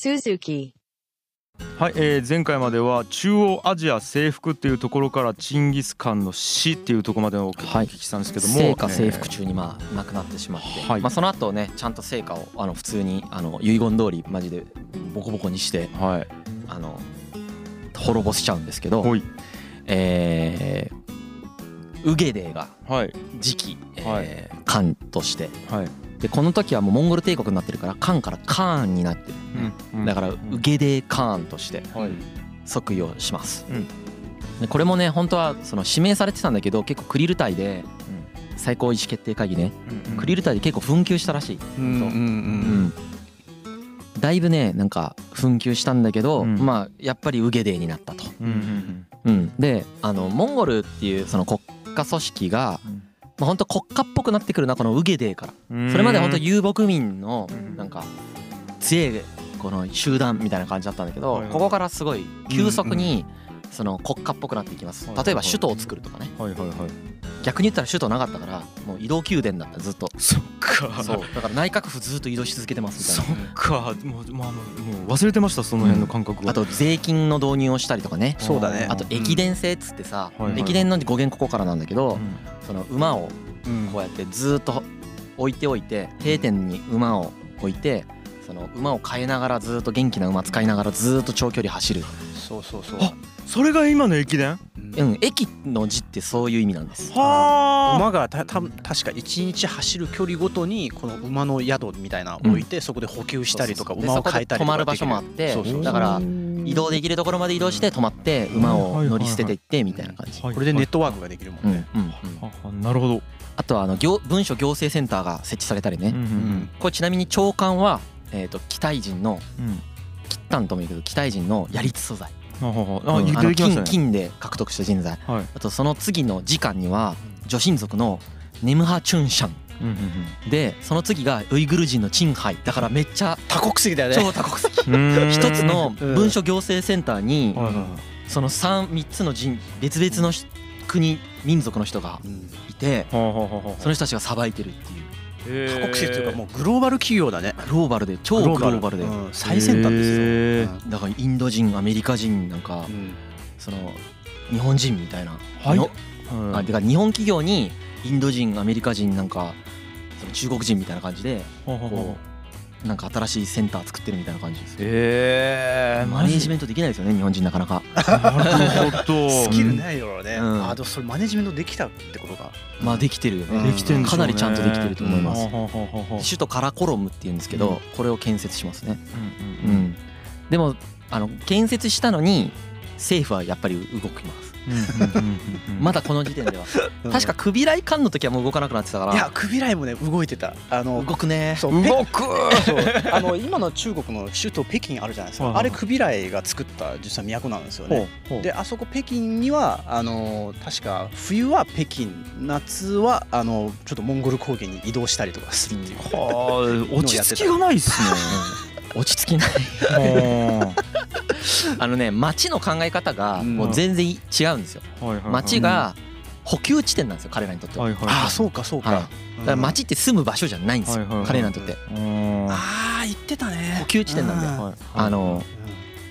Suzuki. はい、えー前回までは中央アジア征服っていうところからチンギス・カンの死っていうところまでをおはい。聞きしたんですけども、成果征え服中にまあ亡くなってしまって、はい。まあその後ねちゃんと成果をあの普通にあの遺言通りマジでボコボコにしてーはい。あの滅ぼしちゃうんですけど、ほい。えーウゲデーがはい。次期、はいえー、カンとしてはい、でこの時はもうモンゴル帝国になってるからカンからカーンになってる、うんだからウゲデーカーンとしてはい。即位をします、うん。でこれもね本当はその指名されてたんだけど結構クリル隊で最高意思決定会議ね。クリル隊で結構紛糾したらしい、うんだいぶねなんか紛糾したんだけど、うん。まあやっぱりウゲデーになったと、うん、であのモンゴルっていうその国家組織が、うんまあ、本当国家っぽくなってくるなこのウゲデーから。うん。それまで本当遊牧民のうん。なんか強いこの集団みたいな感じだったんだけどここからすごい急速にその国家っぽくなっていきます。例えば首都を作るとかね。はいはいはい。逆に言ったら首都なかったからもう移動宮殿だったずっと。そっか。そう。だから内閣府ずっと移動し続けてますそみたいっか。もうまあもう忘れてましたその辺の感覚なあと税金の導入をしたりとかね。そうだね。あと駅伝制っつってさはいはい。駅伝の語源ここからなんだけどうんその馬をうん。こうやってずっと置いておいて定点に馬を置いてその馬を変えながらずっと元気な馬使いながらずっと長距離走る。そうそうそう。あそれが今の駅伝？うん。駅の字ってそういう意味なんです。は馬がたた確か1日走る距離ごとにこの馬の宿みたいなのを置いてそこで補給したりとかで馬を変えたりとか止まる場所もあってそうそうそう。だから移動できるところまで移動して止まって馬を乗り捨てていってみたいな感じ。はいこれでネットワークができるもうんんね。うんうんははなるほど。あとはあの行文書行政センターが設置されたりね。うんうんこれちなみに長官はえーと期待人のうん。キッタンとも言うけど期待人のやりつ素材。金で獲得した人材。はい。あとその次の次官には女神族のネムハチュンシャンうんうんでその次がウイグル人のチンハイ。だからめっちゃ多国籍だよね。超多国籍。うん。一つの文書行政センターにその三三つの人別々のし国民族の人がうん。いてその人たちがさばいてるっていう。多国籍というかもうグローバル企業だね。グローバルで超グローバル。で。うん。最先端ですへよーだからインド人アメリカ人なんかうん。その日本人みたいなはいの。はい。あてか日本企業にインド人アメリカ人なんか中国人みたいな感じでこうなんか新しいセンター作ってるみたいな感じです。ええマネージメントできないですよね日本人なかなか。なるほど。スキルないよね。うん。あでもそれマネジメントできたってことか。まあできてるようん。ねできてんでしょうね。かなりちゃんとできてると思います。首都カラコロムっていうんですけうん。どこれを建設しますね。うんうん。うん。でもあの建設したのに政府はやっぱり動きますまだこの時点では。確かクビライカンの時はもう動かなくなってたから。いやクビライもね動いてた。あの動くね。そう動く。あの今の中国の首都北京あるじゃないですか。あれクビライが作った実は都なんですよね。であそこ北京にはあの確か冬は北京夏はあのちょっとモンゴル高原に移動したりとかするっていう。はあ落ち着きがないっすね。落ち着きない。は あのね町の考え方がうん。もう全然違うんですよ。町が補給地点なんですよ彼らにとっては。はいはいああそうかそうか、はい。だから町って住む場所じゃないんですよはいはいはい彼らにとって。ああ言ってたね。補給地点なんだよ。あの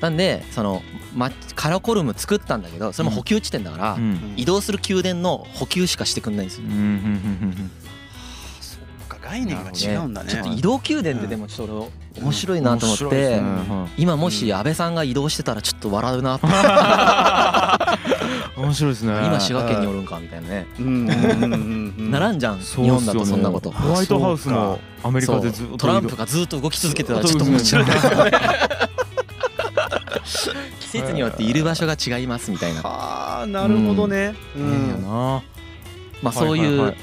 なんでそのまカラコルム作ったんだけどそれも補給地点だからうん。移動する宮殿の補給しかしてくんないんですよ概念が違うんだね。ちょっと移動宮殿ででもちょっと面白いなと思って今もし安倍さんが移動してたらちょっと笑うなって 面白いですね。今滋賀県におるんかみたいなね。うん。うんうんうんならんじゃん日本だとそんなこと。ホワイトハウスもアメリカでずっとトランプがずっと動き続けてたらちょっと面白い。ですよね。季節によっている場所が違いますみたいな。ああなるほどね。う変やん。なまあそういう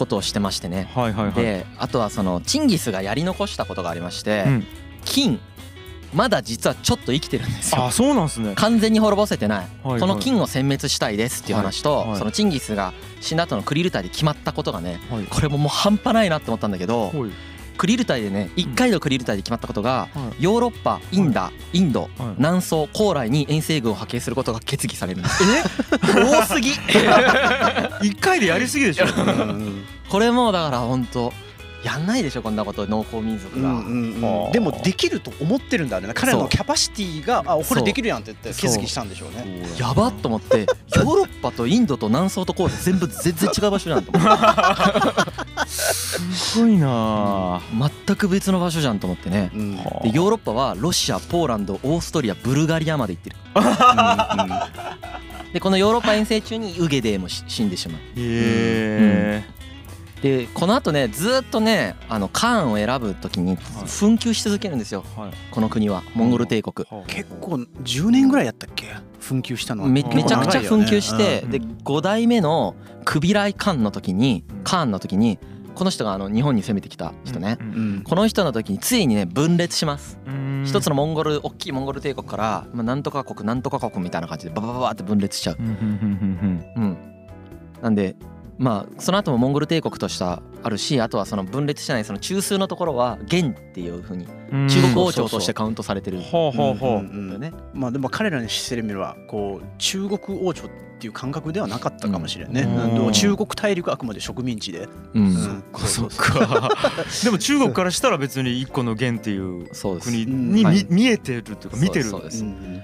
ことをしてましてね。はいはいはい。であとはそのチンギスがやり残したことがありましてうん。金まだ実はちょっと生きてるんですよ。あそうなんですね。完全に滅ぼせてないはい。この金を殲滅したいですっていう話と、はいはい。そのチンギスが死んだ後のクリルタイで決まったことがねはい。これももう半端ないなって思ったんだけどはいクリルタイでね1回のクリルタイで決まったことがはい。ヨーロッパインダインドはい。南宋高麗に遠征軍を派遣することが決議されるんです。多すぎ。一回でやりすぎでしょ。うんこれもうだから本当やんないでしょこんなこと農耕民族が、うんうんうん、でもできると思ってるんだよね彼らのキャパシティがあこれできるやんって言って気づきしたんでしょうね。やばっと思ってヨーロッパとインドと南宋とこうで全部全然違う場所じゃんと思ってすごいな。全く別の場所じゃんと思ってね、うん。でヨーロッパはロシアポーランドオーストリアブルガリアまで行ってる。でこのヨーロッパ遠征中にウゲデーもし死んでしまう。へえ。でこのあとねずっとねあのカーンを選ぶ時に紛糾し続けるんですよ。はい。この国はモンゴル帝国。結構10年ぐらいやったっけ？紛糾したのは。めめちゃくちゃ紛糾して、うん。で5代目のクビライ・カンの時にカーンの時にこの人があの日本に攻めてきた人ね、この人の時についにね分裂します。うん。一つのモンゴル大きいモンゴル帝国から、まあ、なんとか国なんとか国みたいな感じでババババって分裂しちゃう。うん。なんでまあその後もモンゴル帝国としてはあるしあとはその分裂してないその中枢のところは元っていうふうにうん。中国王朝としてカウントされてる。んほうほうほう。うんうまあでも彼らにしてみればこう中国王朝っていう感覚ではなかったかもしれんね、うん。中国大陸はあくまで植民地で、うん。うん。そっか。でも中国からしたら別に一個の元っていうそうです。国うん。にはい見見えてるというか見てる。そうです。そうです。うん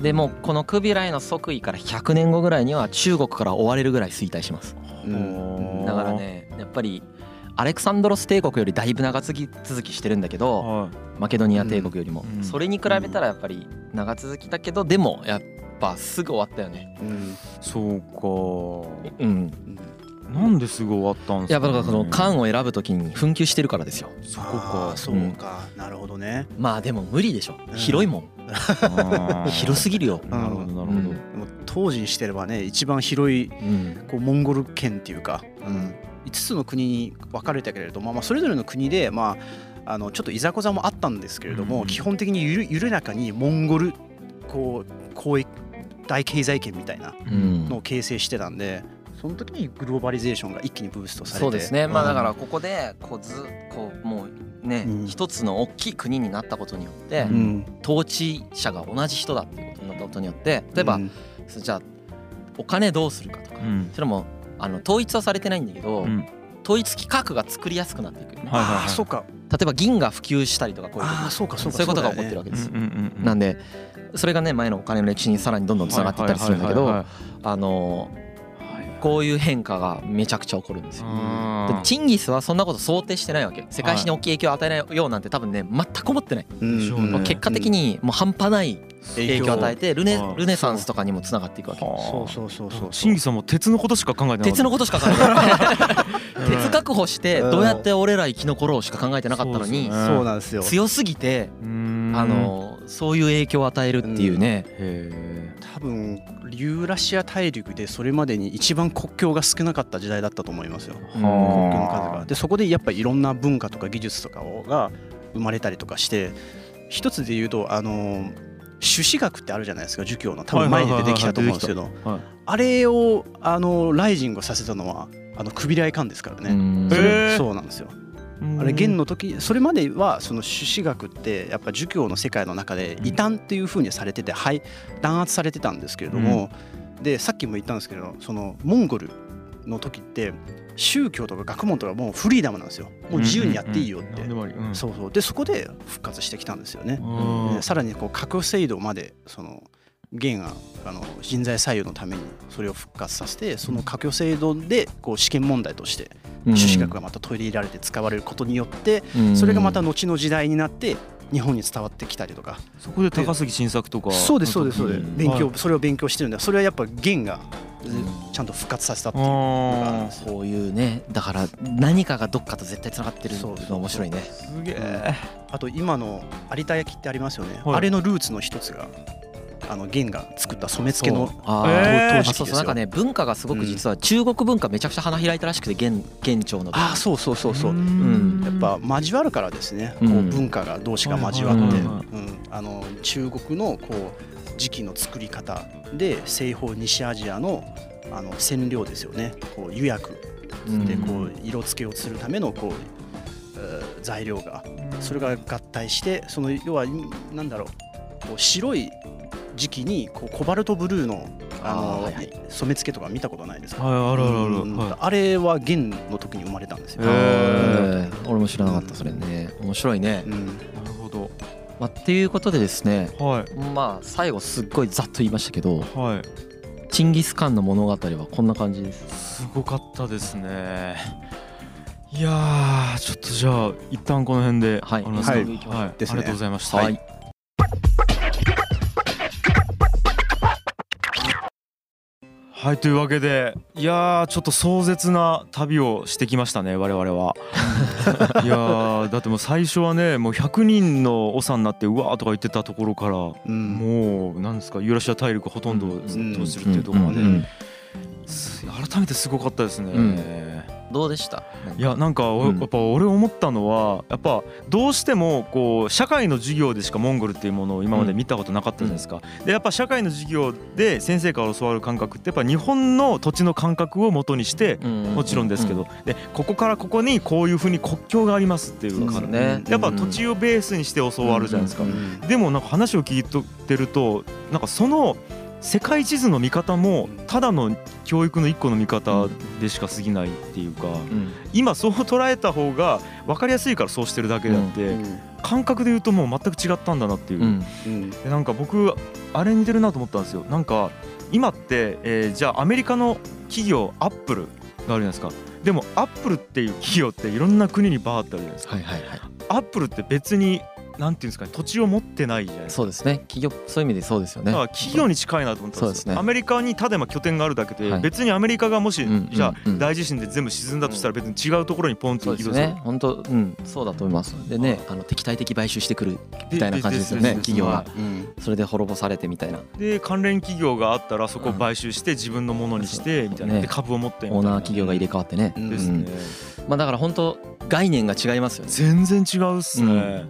でもうこのクビライの即位から100年後ぐらいには中国から追われるぐらい衰退します。うん。だからねやっぱりアレクサンドロス帝国よりだいぶ長続き続きしてるんだけどはマケドニア帝国よりも。うん。それに比べたらやっぱり長続きだけどでもやっぱすぐ終わったよね。うん。いそうか。うんなんですぐ終わったんですかいやだからそのカンを選ぶときに紛糾してるからですよ。そこあかーそうか、なるほどね。まあでも無理でしょ。うん。広いもん。広すぎるよ。なるほどなるほど。うん。でも当時にしてればね一番広いうん。こうモンゴル圏っていうか、うん、5つの国に分かれたけれども、まあ、それぞれの国で、まあ、あのちょっといざこざもあったんですけれども、うん。基本的にゆる緩やかにモンゴルこう交易大経済圏みたいなうん。のを形成してたんでその時にグローバリゼーションが一気にブーストされて。そうですね。まあうんだからここでこうずこうもうねうん。一つの大きい国になったことによってうん。統治者が同じ人だっていうことになったことによって例えばうん。じゃあお金どうするかとかうん。それもあの統一はされてないんだけどうん。統一規格が作りやすくなっていくよね。はいはいはい。ああそうか。例えば銀が普及したりとかこういうああそうかそうかそういうことが起こってるわけけですよ。うんうんうんうん。なんでそれがね前のお金の歴史にさらにどんどんつながっていったりするんだけどあのこういう変化がめちゃくちゃ起こるんですよ。チンギスはそんなこと想定してないわけ世界史に大きい影響を与えないようなんて多分ね全く思ってない、うん。でしょうね。うん結果的にもう半端ない影響を与えてルネはいルネサンスとかにもつながっていくわけ。そう。そうそうそうシンギさんも鉄のことしか考えてなかった。鉄のことしか考えてない鉄確保してどうやって俺ら生き残ろうしか考えてなかったのにそうなんですよ。強すぎてうん。あのそういう影響を与えるっていうね。へ多分ユーラシア大陸でそれまでに一番国境が少なかった時代だったと思いますよ。国境の数が。でそこでやっぱりいろんな文化とか技術とかをが生まれたりとかして一つで言うとあの朱子学ってあるじゃないですか儒教の。多分前に出てきたと思うんですけど。はいあれをあのライジングさせたのはあのクビライカンですからね、そうなんですよあれ元の時それまではその朱子学ってやっぱ儒教の世界の中で異端っていう風にされてて、はい、弾圧されてたんですけれども、でさっきも言ったんですけどそのモンゴルの時って宗教とか学問とかもうフリーダムなんですよ。もう自由にやっていいよって、そうそうでそこで復活してきたん。ですよね、さらにこう核制度までその元があの人材採用のためにそれを復活させてその科挙制度でこう試験問題としてうん。朱子学がまた取り入れられて使われることによってうん。それがまた後の時代になって日本に伝わってきたりとか。そこで高杉晋作とかそうですそうですそうです。うん。勉強はい。それを勉強してるんだそれはやっぱ元がうん。ちゃんと復活させたっていうのがそういうねだから何かがどっかと絶対つながってるの面白いね。すげえ。あと今の有田焼ってありますよね。はい。あれのルーツの一つがあの元が作った染付のあー。えー。あそうそう。なんかね文化がすごく実は中国文化めちゃくちゃ花開いたらしくて元元朝の。時ああそうそうそうそう。うん。やっぱ交わるからですね、うん。こう文化が同士が交わって、あの中国のこう磁器の作り方で西方西アジアのあの染料ですよね。こう釉薬。でうん。こう色付けをするためのこう、えー材料がそれが合体してその要はなんだろう。こう白い磁器にこうコバルトブルーのあの、染め付けとか見たことないですか、はいあるあるあれは元の時に生まれたんですよ、俺も知らなかったそれね。面白いね。なるほど。まあ、っていうことでですね。はい。まあ最後すっごいざっと言いましたけどはい。チンギス・カンの物語はこんな感じです。すごかったですね。いやーちょっとじゃあ一旦この辺ではい。はい。はい、はい、ありがとうございました、はいはいというわけでいやーちょっと壮絶な旅をしてきましたね我々は。いやーだってもう最初はねもう100人の長になってうわーとか言ってたところからうん。もうなんですかユーラシア大陸ほとんどずっとするっていうところまで、改めてすごかったですね、うんどうでした？いやなんかおうん。やっぱ俺思ったのはやっぱどうしてもこう社会の授業でしかモンゴルっていうものを今まで見たことなかったじゃないですか。でやっぱ社会の授業で先生から教わる感覚ってやっぱ日本の土地の感覚を元にしてもちろんですけど。でここからここにこういうふうに国境がありますっていうかね。やっぱ土地をベースにして教わるじゃないですか。う。ん。でもなんか話を聞いてるとなんかその世界地図の見方もただの教育の一個の見方でしか過ぎないっていうかうん今そう捉えた方が分かりやすいからそうしてるだけであって感覚で言うともう全く違ったんだなっていうう。んうんでなんか僕あれ似てるなと思ったんですよ。なんか今って、えーじゃあアメリカの企業アップルがあるじゃないですか。でもアップルっていう企業っていろんな国にバーってあるじゃないですか。はいはいはいアップルって別になんていうんですかね土地を持ってないじゃないですか。そうですね。企業そういう意味でそうですよね。だから企業に近いなと思ったんですよ。そうですね。アメリカにただま拠点があるだけで、はい。別にアメリカがもし、うんじゃあうん。うん大地震で全部沈んだとしたら別に違うところにポンと移動そうですね。本当うんそうだと思います。でねあの敵対的買収してくるみたいな感じですよね。企業がうん。それで滅ぼされてみたいな。で関連企業があったらそこを買収して自分のものにしてみたいな。ね。で株を持ってみたいオーなナー企業が入れ替わってね。うんですね、まあだから本当概念が違いますよね。全然違うっすね、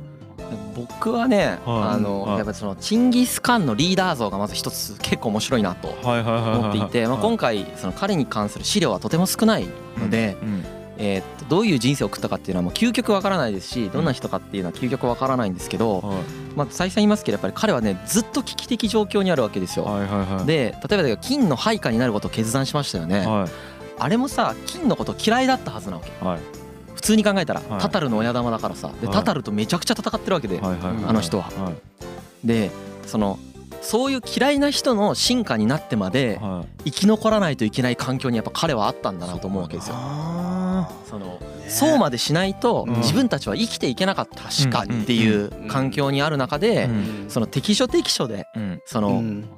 僕はねはい。あのはい。やっぱりそのチンギス・カンのリーダー像がまず一つ結構面白いなと思っていてまあ今回その彼に関する資料はとても少ないのでうん。えーっとどういう人生を送ったかっていうのはもう究極わからないですしどんな人かっていうのは究極わからないんですけどはまあ再三言いますけどやっぱり彼はねずっと危機的状況にあるわけですいよ。はいはいはい。で例えば金の配下になることを決断しましたよね。はい。あれもさ金のこと嫌いだったはずなわけ。はい普通に考えたらはい。タタルの親玉だからさ。ではい。タタルとめちゃくちゃ戦ってるわけであの人は。はい。でそのそういう嫌いな人の進化になってまではい。生き残らないといけない環境にやっぱ彼はあったんだなと思うわけですよ。あそのそうまでしないとうん。自分たちは生きていけなかった。確かにっていう環境にある中ーでうん。その適所適所でうん。そのうん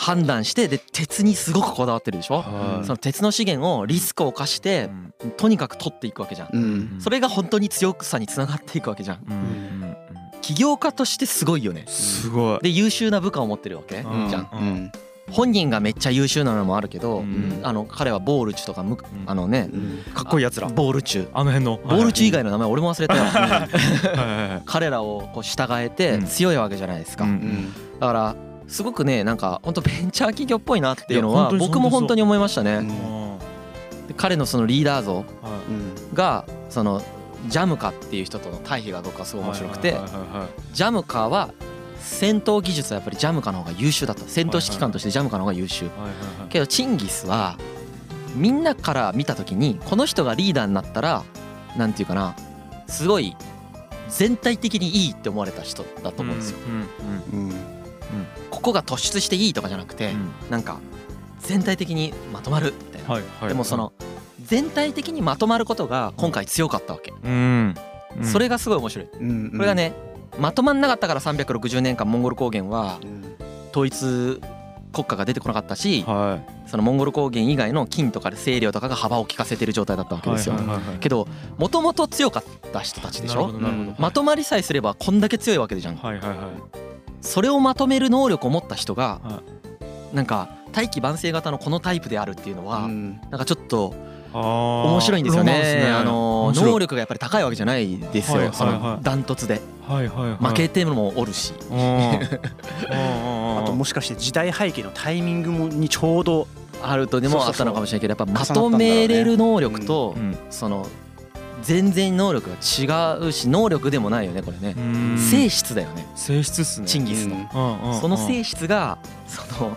判断してで鉄にすごくこだわってるでしょ？はい。その鉄の資源をリスクを冒してとにかく取っていくわけじゃん。うん。それが本当に強さにつながっていくわけじゃん。うん。うん。起業家としてすごいよね。すごい。で優秀な部下を持ってるわけ。うん。じゃん。うん。本人がめっちゃ優秀なのもあるけどうん。あの彼はボールチュとかむん。あのねうん。かっこいいやつらボールチュ。あの辺の。ボールチュ以外の名前俺も忘れたよ。はいはいはい。彼らをこう従えてうん。強いわけじゃないですか。うん。うん。だからすごくねなんか本当ベンチャー企業っぽいなっていうのは僕も本当に思いましたね。うん。で彼のそのリーダー像がそのジャムカっていう人との対比が僕はすごい面白くてジャムカは戦闘技術はやっぱりジャムカの方が優秀だった。戦闘指揮官としてジャムカの方が優秀。けどチンギスはみんなから見た時にこの人がリーダーになったらなんていうかなすごい全体的にいいって思われた人だと思うんですよ。うんうん。うんここが突出していいとかじゃなくてうん。なんか全体的にまとまるみたいな。はいはいでもその全体的にまとまることが今回強かったわけ。うん。それがすごい面白い。こうん。れがねまとまんなかったから360年間モンゴル高原はうん。統一国家が出てこなかったしはそのモンゴル高原以外の金とか清涼とかが幅を利かせてる状態だったわいけですよ。はい。はいはい。けどもともと強かった人たちでしょ？まとまりさえすればこんだけ強いわけじゃん。はいはいはいそれをまとめる能力を持った人がはなんか大器晩成型のこのタイプであるっていうのはうん。なんかちょっと面面白いんですよね。あの能力がやっぱり高いわけじゃないですはいはいよそのダントツで。はいはいはい。負けてもおるし。あともしかして時代背景のタイミングもにちょうどあるとでもあったのかもしれないけどやっぱまとめれる能力とうんその全然能力が違うし能力でもないよねこれね。うん。性質だよね。性質っすね。チンギスの。うんうんその性質がその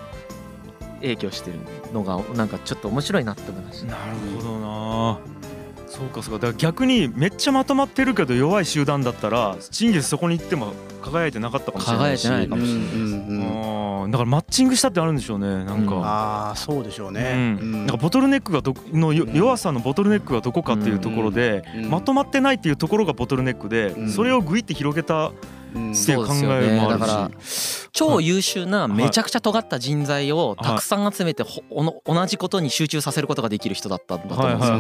影響してるのがなんかちょっと面白いなって思いまし。たなるほどな。そうかそうか。だから逆にめっちゃまとまってるけど弱い集団だったらチンギスそこに行っても輝いてなかったかもしれないし。輝いてないかもしれないうんうんうんだからマッチングしたってあるんでしょうねなんうん。か。ああそうでしょううね。ん、なんかボトルネックがどの弱さのボトルネックがどこかっていうところで、うん。まとまってないっていうところがボトルネックで、うん。それをグイって広げたうんっていう考そうですよえもあるし、ね。だから超優秀なめちゃくちゃ尖った人材をたくさん集めてほおの同じことに集中させることができる人だったんだと思うんですよ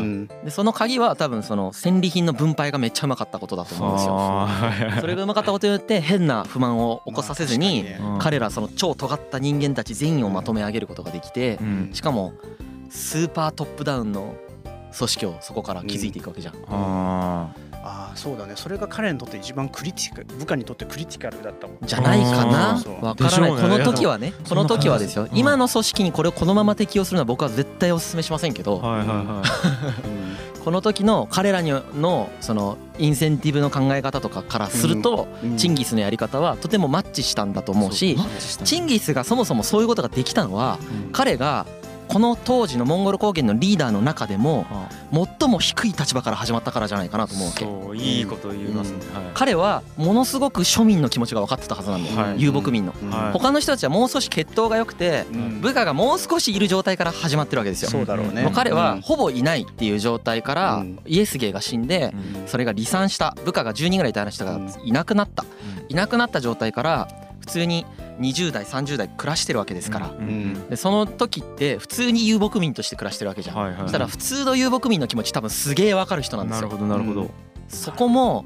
ねでその鍵は多分その戦利品の分配がめっちゃうまかったことだと思うんですよ。それがうまかったことによって変な不満を起こさせずに彼らその超尖った人間たち全員をまとめ上げることができてうん。しかもスーパートップダウンの組織をそこから築いていくわけじゃん。あああそうだね。それが彼にとって一番クリティカル部下にとってクリティカルだったもん。じゃないかな？わからない、ね。この時はね。この時はですよ。うん今の組織にこれをこのまま適用するのは僕は絶対お勧めしませんけど、ーはいはい。は この時の彼らにのそのインセンティブの考え方とかからすると、うん。チンギスのやり方はとてもマッチしたんだと思うしチンギスがそもそもそういうことができたのはうん。彼がこの当時のモンゴル高原のリーダーの中でもあ最も低い立場から始まったからじゃないかなと思うわけ。そういいこと言いますね、はい。彼はものすごく庶民の気持ちが分かってたはずなんだよ、はい。遊牧民の。うん。はい。他の人たちはもう少し血統が良くてうん。部下がもう少しいる状態から始まってるわけですよ。そうだろうね。もう彼はうん。ほぼいないっていう状態からうん。イエスゲーが死んでうん。それが離散した。部下が10人ぐらいいた人がいなくなった。いなくなった状態から普通に20代30代暮らしてるわけですから。うん。うん。でその時って普通に遊牧民として暮らしてるわけじゃん。はいはいそしたら普通の遊牧民の気持ち多分すげえわかる人なんですよ。なるほどなるほど、そこも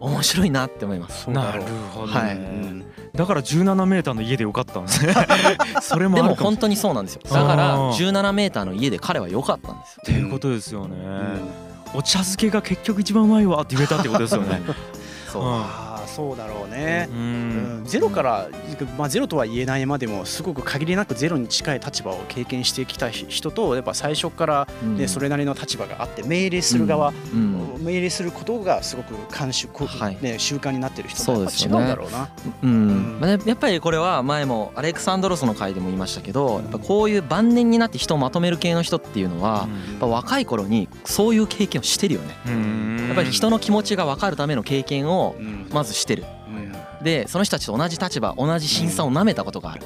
面白いなって思います。なるほどね、はい。うんだから17メーターの家でよかったんですね。それもでもあるかもし本当にそうなんですよ。だからあー。17メーターの家で彼は良かったんですよ。っていうことですよね、うん。お茶漬けが結局一番うまいわって言えたってことですよね。そう。うんそうだろうね。ううん。んゼロからまあゼロとは言えないまでもすごく限りなくゼロに近い立場を経験してきた人とやっぱ最初からうん。ねそれなりの立場があって命令する側うん。命令することがすごく慣習こはい。ね習慣になってる人そうとやっぱ違ですよね。うんだろうな。うん。まあねやっぱりこれは前もアレクサンドロスの回でも言いましたけどやっぱこういう晩年になって人をまとめる系の人っていうのはやっぱ若い頃にそういう経験をしてるよね。うん。やっぱり人の気持ちが分かるための経験をうん。まずしてる。うん。でその人たちと同じ立場同じ審査をなめたことがある。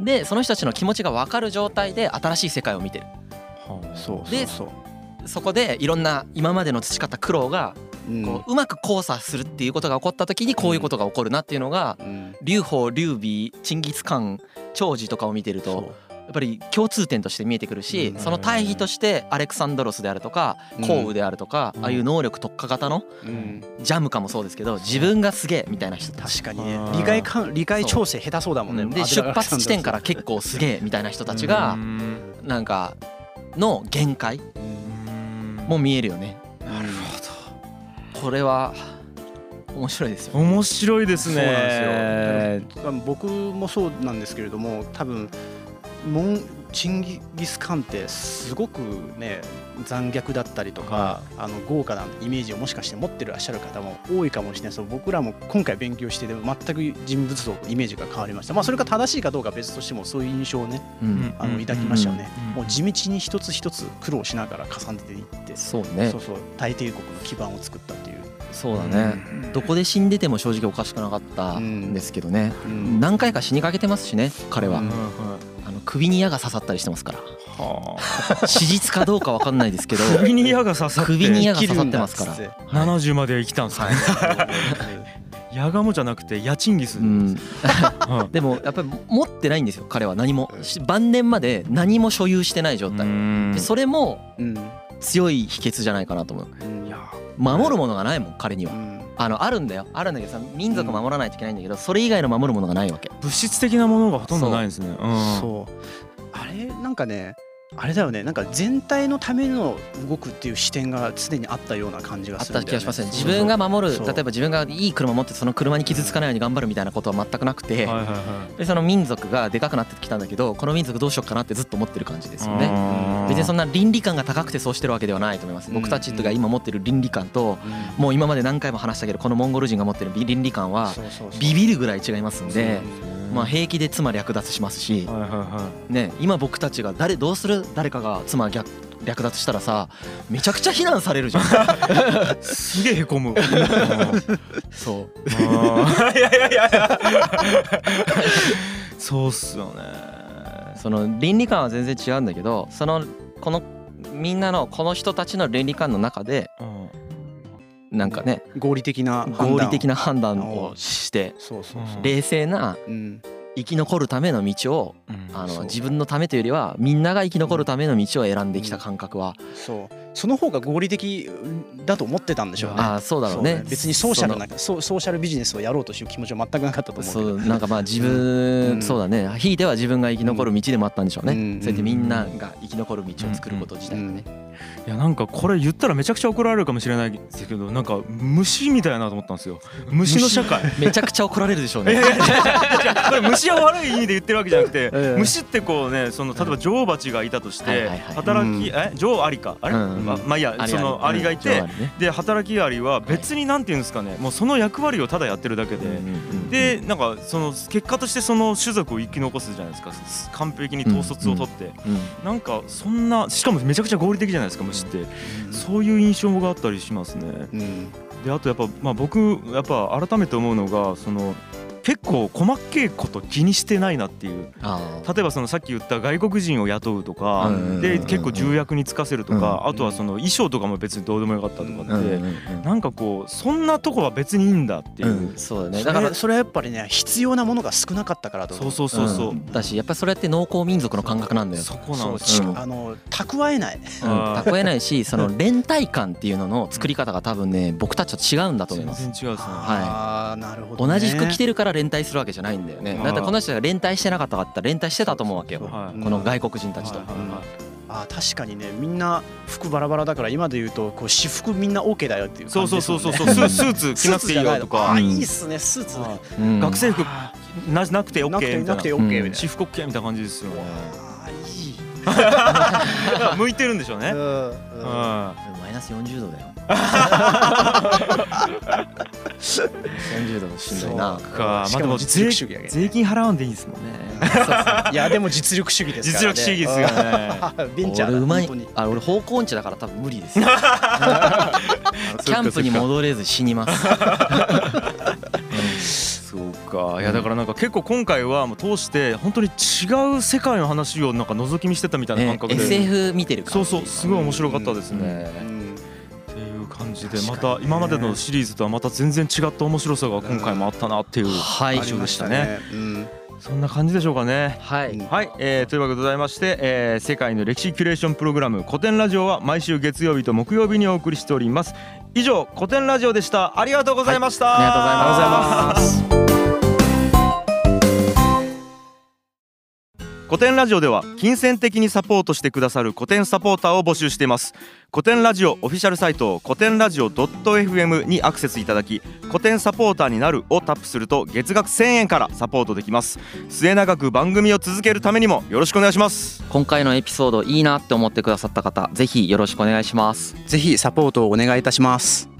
でその人たちの気持ちが分かる状態で新しい世界を見てる。はあ。でそうそう。そこでいろんな今までの培った苦労がうん。こううまく交差するっていうことが起こった時にこういうことが起こるなっていうのがうん。劉邦劉備チンギス・カン長寿とかを見てるとそう。やっぱり共通点として見えてくるしうん。その対比としてアレクサンドロスであるとかうん。項羽であるとかうん。ああいう能力特化型のうん。ジャムかもそうですけど自分がすげえみたいな人たち。確かにね。理解かん理解調整下手そうだもんね。で出発地点から結構すげえみたいな人たちがうん。なんかの限界うん。も見えるよね。なるこれは面白いですよ。ほど面白いですね。そうなんですよ。僕もそうなんですけれども多分モンチンギス・カンってすごくね残虐だったりとかあの豪華なイメージをもしかして持ってらっしゃる方も多いかもしれないです。僕らも今回勉強してでも全く人物像イメージが変わりました。まあそれが正しいかどうかは別としてもそういう印象をねうん。あの抱きましたよね。うん。もう地道に一つ一つ苦労しながら重ねていってそうね。そうそう。大帝国の基盤を作ったっていう。そうだね。どこで死んでても正直おかしくなかったんですけどね。うん。何回か死にかけてますしね彼は。うん首に矢が刺さったりしてますから。は史実かどうかわかんないですけどあ首に矢が刺さって首に矢が刺さってますから。生きるんだっつって70まで生きたんですか、ヤガモじゃなくてヤチンギス、でもやっぱり持ってないんですよ彼は。何もし晩年まで何も所有してない状態。それもうん。強い秘訣じゃないかなと思う。守るものがないもん彼には。うんあのあるんだよ。あるんだけどさ民族守らないといけないんだけどそれ以外の守るものがないわけ。物質的なものがほとんどないんですね。うん。そう。あれなんかねあれだよね。なんか全体のための動くっていう視点が常にあったような感じがあっするんだよね。た気がしますねそうそう自分が守るそう。例えば自分がいい車持ってその車に傷つかないように頑張るみたいなことは全くなくて。でその民族がでかくなってきたんだけどこの民族どうしようかなってずっと思ってる感じですよね。別にそんな倫理観が高くてそうしてるわけではないと思います。うん僕たちが今持ってる倫理観とうんもう今まで何回も話したけどこのモンゴル人が持ってる倫理観はそうそうそう。ビビるぐらい違いますんでまあ平気で妻略奪しますしね今僕たちが誰どうする誰かが妻逆略奪したらさめちゃくちゃ非難されるじゃん。いすげえへこむ。そう。いやいやいや。そうっすよね。その倫理観は全然違うんだけどそのこのみんなのこの人たちの倫理観の中でうんなんかね。合理的な判断。合理的な判断をして冷静なうん。生き残るための道をうん。あの自分のためというよりはみんなが生き残るための道を選んできた感覚は。そう。その方が合理的だと思ってたんでしょうね。ああそうだろうね。別にソーシャルなソソーシャルビジネスをやろうという気持ちは全くなかったと思うけそどうなんかまあ自う分ん。そうだね。ひいては自分が生き残る道でもあったんでしょうね。うん。そうやってみんなが生き残る道を作ること自体がねいやなんかこれ言ったらめちゃくちゃ怒られるかもしれないですけどなんか虫みたいなと思ったんですよ。虫？の社会。めちゃくちゃ怒られるでしょうね。いやいやいやいやこれ虫は悪い意味で言ってるわけじゃなくて、ええ。虫ってこうねその例えば女王蜂がいたとして、働き、うん。え？女王アリか？あれ、うんままあいいやそのアリがいて、で働きアリは別になんていうんですかね。もうその役割をただやってるだけで、でなんかその結果としてその種族を生き残すじゃないですか。完璧に統率を取って、うんなんかそんなしかもめちゃくちゃ合理的じゃないですか虫って、そういう印象があったりしますね。うんであとやっぱ、まあ、僕やっぱ改めて思うのがその結構細けいこと気にしてないなっていう。例えばそのさっき言った外国人を雇うとかで結構重役に就かせるとかうんあとはその衣装とかも別にどうでもよかったとかってうんなんかこうそんなとこは別にいいんだっていう。うんそうだね。だかららそれはやっぱりね必要なものが少なかったからと思そうそうそうそう。うん。だしやっぱりそれって農耕民族の感覚なんだよ。そこなんですよ。うん。あの蓄えない。蓄えないしその連帯感っていうのの作り方が多分ね僕たちと違うんだと思い全ます。然違うですね。ああなるほどね。同じ服着てるから連帯するわけじゃないんだよね。うん。だってこの人が連帯してなかったかったら連帯してたと思うわけよ。はい。この外国人たちと。あー確かにねみんな服バラバラだから今で言うとこう私服みんな OK だよっていうそう感じそうそうですもんね。そうそう スーツ着なくていいよとか。あーいいっすねスーツねうん。学生服あななくて OK みたいな。てなくて OK うんみたいな。私服 OK みたいな感じですよね。あーいい。向いてるんでしょうね。うん。うん。うんマイナス40度だよ 40度しんどいな。か。まあしかもでも実力主義やけどね。税金払わんでいいですもんね。いやでも実力主義ですからね。実力主義ですよね。うん。ベンチャーだ俺うあ俺方向音痴だから多分無理です。キャンプに戻れず死にます。そうか。いやだからなんか結構今回はもう通して本当に違う世界の話をなんか覗き見してたみたいなね感覚で、SF 見てる感じ。そうそう。すごい面白かったですね、うん。う感じでまた今までのシリーズとはまた全然違った面白さが今回もあったなっていうはい。印象でしたね。うん。そんな感じでしょうかね。はい。うんはい、えーというわけでございまして、えー世界の歴史キュレーションプログラム古典ラジオは毎週月曜日と木曜日にお送りしております。以上古典ラジオでした。ありがとうございました、ありがとうござい。ありがとうございます古典ラジオでは金銭的にサポートしてくださる古典サポーターを募集しています。古典ラジオオフィシャルサイト古典ラジオ .fm にアクセスいただき古典サポーターになるをタップすると月額1000円からサポートできます。末永く番組を続けるためにもよろしくお願いします。今回のエピソードいいなって思ってくださった方ぜひよろしくお願いします。ぜひサポートをお願いいたします